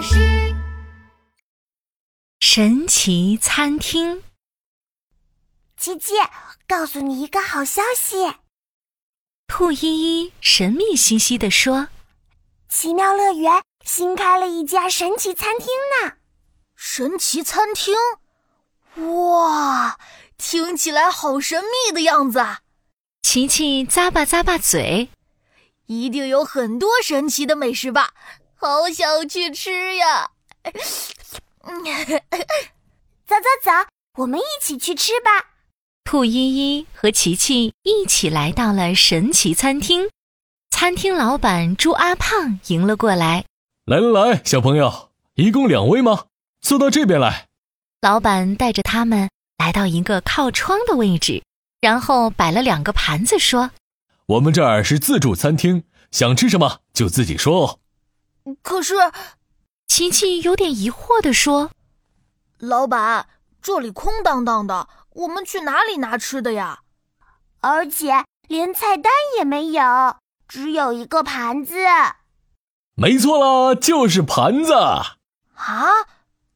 巴士。神奇餐厅，琪琪，告诉你一个好消息。兔依依神秘兮兮地说：“奇妙乐园新开了一家神奇餐厅呢！神奇餐厅，哇，听起来好神秘的样子啊。”琪琪咂巴咂巴嘴，一定有很多神奇的美食吧，好想去吃呀！走走走，我们一起去吃吧。兔依依和琪琪一起来到了神奇餐厅，餐厅老板猪阿胖迎了过来。来来来，小朋友，一共两位吗？坐到这边来。老板带着他们来到一个靠窗的位置。然后摆了两个盘子，说：“我们这儿是自助餐厅，想吃什么就自己说哦。”可是，琪琪有点疑惑地说：“老板，这里空荡荡的，我们去哪里拿吃的呀？而且连菜单也没有，只有一个盘子。”没错啦，就是盘子。啊，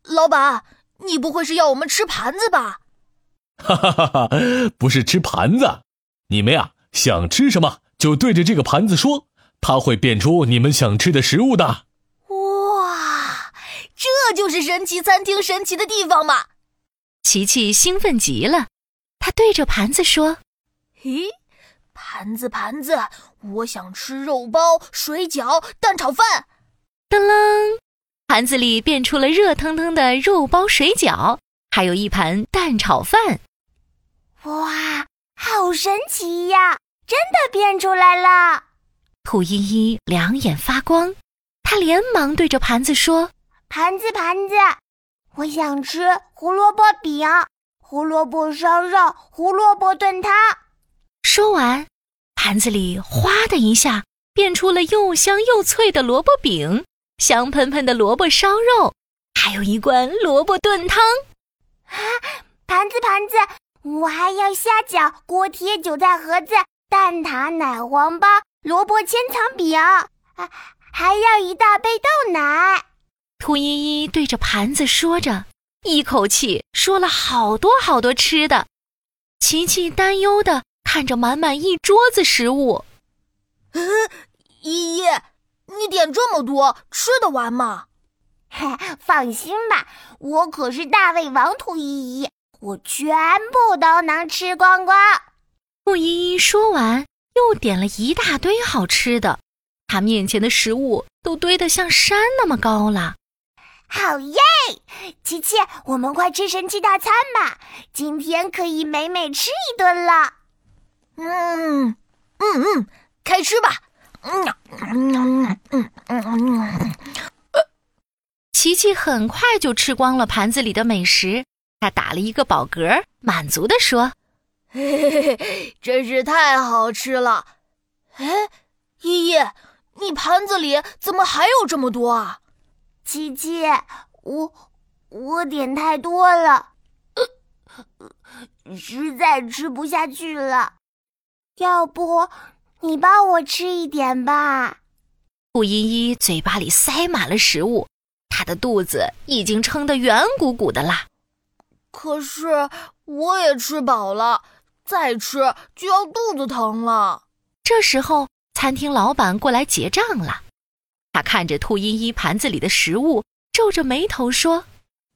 老板，你不会是要我们吃盘子吧？哈哈哈哈不是吃盘子，你们呀想吃什么就对着这个盘子说，它会变出你们想吃的食物的。哇，这就是神奇餐厅神奇的地方嘛！琪琪兴奋极了，他对着盘子说：“咦，盘子盘子，我想吃肉包、水饺、蛋炒饭。”噔噔，盘子里变出了热腾腾的肉包、水饺。还有一盘蛋炒饭，哇，好神奇呀！真的变出来了。兔依依两眼发光，她连忙对着盘子说：“盘子，盘子，我想吃胡萝卜饼、胡萝卜烧肉、胡萝卜炖汤。”说完，盘子里哗的一下变出了又香又脆的萝卜饼、香喷喷的萝卜烧肉，还有一罐萝卜炖汤。啊，盘子盘子，我还要虾饺、锅贴、韭菜盒子、蛋挞、奶黄包、萝卜千层饼，啊还要一大杯豆奶。兔依依对着盘子说着，一口气说了好多好多吃的。琪琪担忧的看着满满一桌子食物，嗯，依依，你点这么多，吃得完吗？放心吧，我可是大胃王兔依依，我全部都能吃光光。兔依依说完，又点了一大堆好吃的，他面前的食物都堆得像山那么高了。好耶！琪琪，我们快吃神奇大餐吧，今天可以美美吃一顿了。嗯嗯嗯，开吃吧。嗯嗯嗯嗯嗯。琪琪很快就吃光了盘子里的美食，他打了一个饱嗝，满足地说：“嘿嘿嘿，真是太好吃了！”哎，依依，你盘子里怎么还有这么多啊？琪琪，我我点太多了，实在吃不下去了。要不你帮我吃一点吧？顾依依嘴巴里塞满了食物。她的肚子已经撑得圆鼓鼓的啦，可是我也吃饱了，再吃就要肚子疼了。这时候，餐厅老板过来结账了。他看着兔依依盘子里的食物，皱着眉头说：“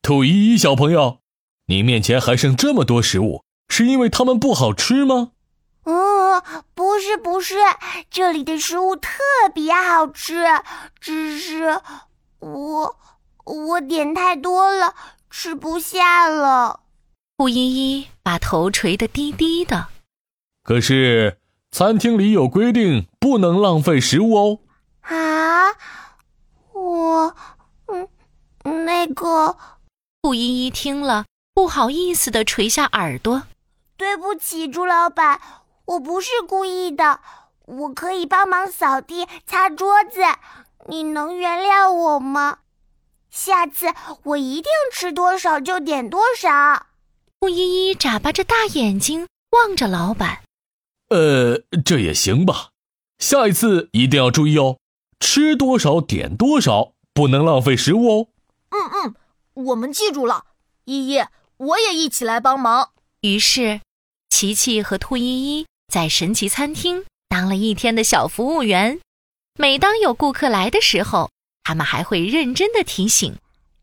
兔依依小朋友，你面前还剩这么多食物，是因为它们不好吃吗？”“嗯，不是，不是，这里的食物特别好吃，只是我……”我点太多了，吃不下了。顾依依把头垂得低低的。可是餐厅里有规定，不能浪费食物哦。啊，我，嗯，那个。顾依依听了，不好意思的垂下耳朵。对不起，朱老板，我不是故意的。我可以帮忙扫地、擦桌子，你能原谅我吗？下次我一定吃多少就点多少。顾依依眨巴着大眼睛望着老板。呃，这也行吧。下一次一定要注意哦，吃多少点多少，不能浪费食物哦。嗯嗯，我们记住了。依依，我也一起来帮忙。于是，琪琪和兔依依在神奇餐厅当了一天的小服务员。每当有顾客来的时候，他们还会认真的提醒：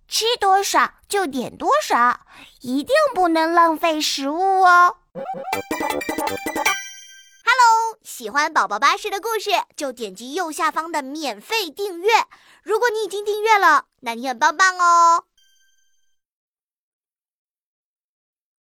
吃多少就点多少，一定不能浪费食物哦。Hello，喜欢宝宝巴士的故事，就点击右下方的免费订阅。如果你已经订阅了，那你很棒棒哦。